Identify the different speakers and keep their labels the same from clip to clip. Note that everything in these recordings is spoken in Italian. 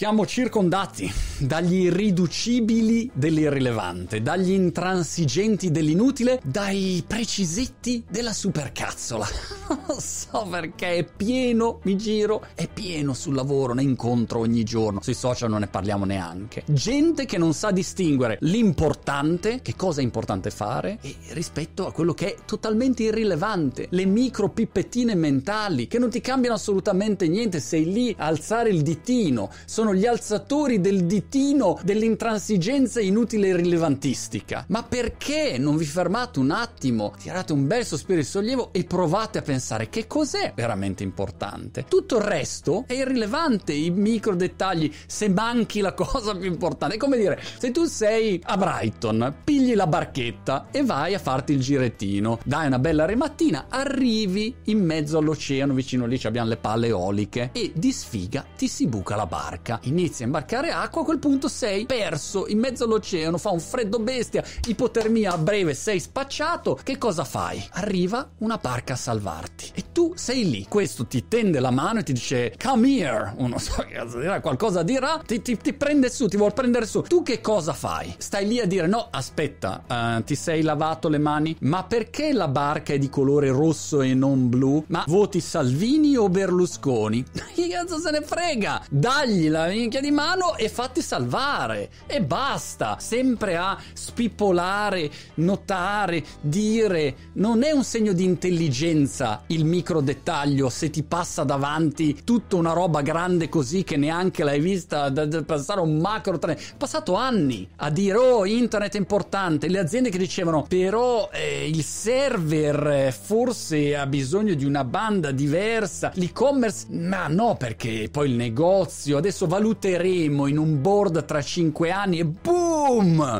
Speaker 1: Siamo circondati dagli irriducibili dell'irrilevante, dagli intransigenti dell'inutile, dai precisetti della supercazzola. Non so perché è pieno, mi giro, è pieno sul lavoro, ne incontro ogni giorno. Sui social non ne parliamo neanche. Gente che non sa distinguere l'importante, che cosa è importante fare, rispetto a quello che è totalmente irrilevante. Le micro pippettine mentali che non ti cambiano assolutamente niente. Sei lì a alzare il ditino. Sono gli alzatori del ditino dell'intransigenza inutile e rilevantistica. Ma perché non vi fermate un attimo, tirate un bel sospiro di sollievo e provate a pensare che cos'è veramente importante? Tutto il resto è irrilevante, i micro dettagli, se manchi la cosa più importante. È come dire, se tu sei a Brighton, pigli la barchetta e vai a farti il girettino, dai una bella remattina, arrivi in mezzo all'oceano, vicino lì abbiamo le palle eoliche e di sfiga ti si buca la barca. Inizi a imbarcare acqua, a quel punto sei perso in mezzo all'oceano, fa un freddo bestia, ipotermia a breve, sei spacciato. Che cosa fai? Arriva una barca a salvarti e tu sei lì. Questo ti tende la mano e ti dice come here, uno so cosa dirà, qualcosa dirà, ti, ti, ti, prende su, ti vuole prendere su. Tu che cosa fai? Stai lì a dire no, aspetta, uh, ti sei lavato le mani? Ma perché la barca è di colore rosso e non blu? Ma voti Salvini o Berlusconi? Che cazzo se ne frega? Dagli la minchia di mano e fatti salvare. E basta. Sempre a spippolare, notare, dire. Non è un segno di intelligenza il micro dettaglio se ti passa davanti tutta una roba grande così che neanche l'hai vista da, passare un macro treno. passato anni a dire oh internet è importante le aziende che dicevano però eh, il server eh, forse ha bisogno di una banda diversa l'e-commerce ma no perché poi il negozio adesso valuteremo in un board tra 5 anni e boom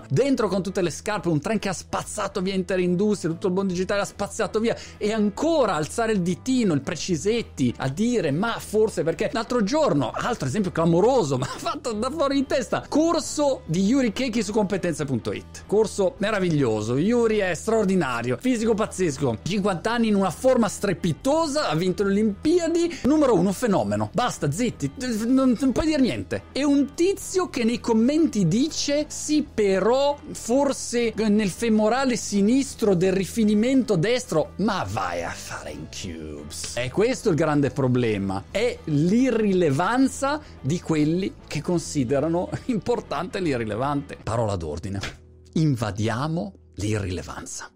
Speaker 1: dentro con tutte le scarpe un treno che ha spazzato via Interindustria tutto il mondo digitale ha spazzato via e ancora alzare il ditino, il precisetti, a dire ma forse perché l'altro giorno, altro esempio clamoroso, ma fatto da fuori di testa, corso di Yuri Keki su competenze.it. Corso meraviglioso, Yuri è straordinario, fisico pazzesco, 50 anni in una forma strepitosa, ha vinto le Olimpiadi, numero uno, fenomeno. Basta, zitti, non, non puoi dire niente. E un tizio che nei commenti dice sì però forse nel femorale sinistro del rifinimento destro, ma vai a fare in cubes. E questo è il grande problema, è l'irrilevanza di quelli che considerano importante l'irrilevante. Parola d'ordine. Invadiamo l'irrilevanza.